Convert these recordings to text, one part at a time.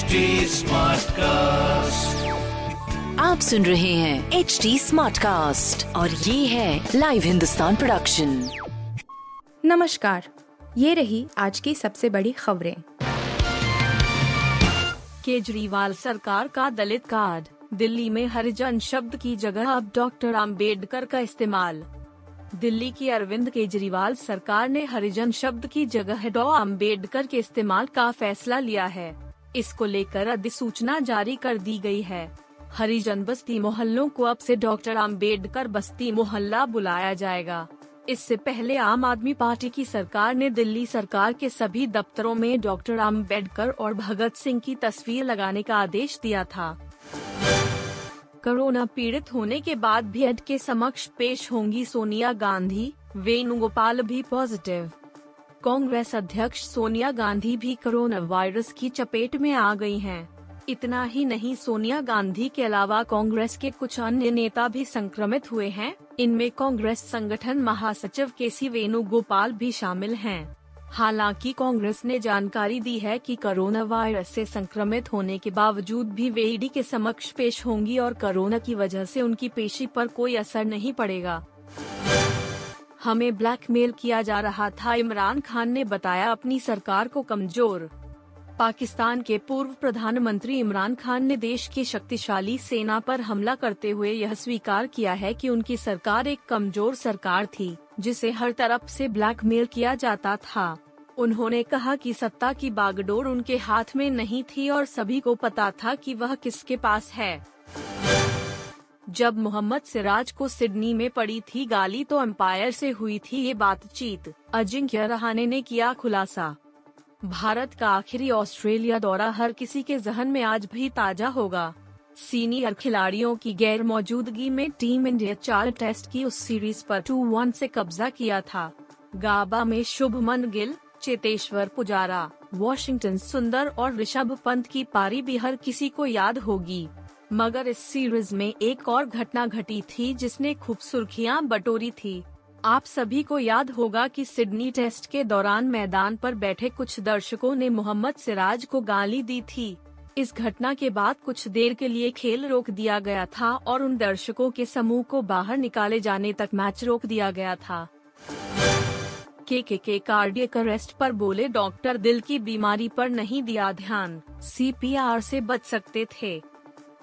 HD cast आप सुन रहे हैं एच डी स्मार्ट कास्ट और ये है लाइव हिंदुस्तान प्रोडक्शन नमस्कार ये रही आज की सबसे बड़ी खबरें। केजरीवाल सरकार का दलित कार्ड दिल्ली में हरिजन शब्द की जगह अब डॉक्टर आम्बेडकर का इस्तेमाल। दिल्ली की अरविंद केजरीवाल सरकार ने हरिजन शब्द की जगह डॉ अंबेडकर के इस्तेमाल का फैसला लिया है। इसको लेकर अधिसूचना जारी कर दी गई है। हरिजन बस्ती मोहल्लों को अब से डॉक्टर अंबेडकर बस्ती मोहल्ला बुलाया जाएगा। इससे पहले आम आदमी पार्टी की सरकार ने दिल्ली सरकार के सभी दफ्तरों में डॉक्टर अंबेडकर और भगत सिंह की तस्वीर लगाने का आदेश दिया था। कोरोना पीड़ित होने के बाद भी के समक्ष पेश होंगी सोनिया गांधी, वेणुगोपाल भी पॉजिटिव। कांग्रेस अध्यक्ष सोनिया गांधी भी कोरोना वायरस की चपेट में आ गई हैं। इतना ही नहीं, सोनिया गांधी के अलावा कांग्रेस के कुछ अन्य नेता भी संक्रमित हुए हैं इनमें कांग्रेस संगठन महासचिव के सी वेणुगोपाल भी शामिल हैं। हालाँकि कांग्रेस ने जानकारी दी है कि कोरोना वायरस से संक्रमित होने के बावजूद भी वे ईडी के समक्ष पेश होंगी और कोरोना की वजह से उनकी पेशी पर कोई असर नहीं पड़ेगा हमें ब्लैकमेल किया जा रहा था। इमरान खान ने बताया अपनी सरकार को कमज़ोर। पाकिस्तान के पूर्व प्रधानमंत्री इमरान खान ने देश की शक्तिशाली सेना पर हमला करते हुए यह स्वीकार किया है कि उनकी सरकार एक कमज़ोर सरकार थी, जिसे हर तरफ़ से ब्लैकमेल किया जाता था। उन्होंने कहा कि सत्ता की बागडोर उनके हाथ में नहीं थी और सभी को पता था कि वह किसके पास है। जब मोहम्मद सिराज को सिडनी में पड़ी थी गाली तो एम्पायर से हुई थी ये बातचीत। अजिंक्य रहाने ने किया खुलासा। भारत का आखिरी ऑस्ट्रेलिया दौरा हर किसी के जहन में आज भी ताज़ा होगा। सीनियर खिलाड़ियों की गैर मौजूदगी में टीम इंडिया चार टेस्ट की उस सीरीज़ पर टू वन से कब्जा किया था। गाबा में शुभमन गिल, चेतेश्वर पुजारा, वॉशिंगटन सुंदर और ऋषभ पंत की पारी भी हर किसी को याद होगी। मगर इस सीरीज़ में एक और घटना घटी थी जिसने खूब सुर्खियाँ बटोरी थी। आप सभी को याद होगा कि सिडनी टेस्ट के दौरान मैदान पर बैठे कुछ दर्शकों ने मोहम्मद सिराज को गाली दी थी। इस घटना के बाद कुछ देर के लिए खेल रोक दिया गया था और उन दर्शकों के समूह को बाहर निकाले जाने तक मैच रोक दिया गया था। के के के कार्डियक अरेस्ट पर बोले डॉक्टर दिल की बीमारी पर नहीं दिया ध्यान। सीपीआर से बच सकते थे।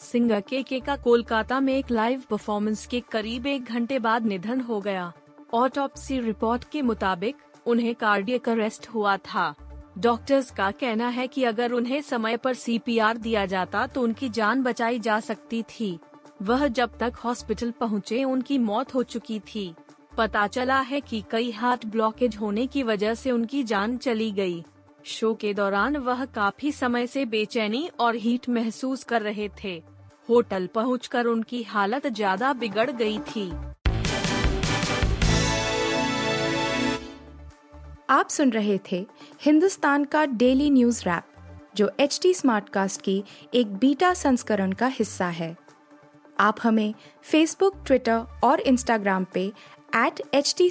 सिंगर के के का कोलकाता में एक लाइव परफॉर्मेंस के करीब एक घंटे बाद निधन हो गया। ऑटोप्सी रिपोर्ट के मुताबिक, उन्हें कार्डियक अरेस्ट हुआ था। डॉक्टर्स का कहना है कि अगर उन्हें समय पर सीपीआर दिया जाता तो उनकी जान बचाई जा सकती थी। वह जब तक हॉस्पिटल पहुँचे, उनकी मौत हो चुकी थी। पता चला है कि कई हार्ट ब्लॉकेज होने की वजह से उनकी जान चली गई। शो के दौरान वह काफ़ी समय से बेचैनी और हीट महसूस कर रहे थे। होटल पहुंचकर उनकी हालत ज़्यादा बिगड़ गई थी। आप सुन रहे थे हिंदुस्तान का डेली न्यूज़ रैप, जो एच टी स्मार्टकास्ट की एक बीटा संस्करण का हिस्सा है। आप हमें फेसबुक ट्विटर और इंस्टाग्राम पे एट एच टी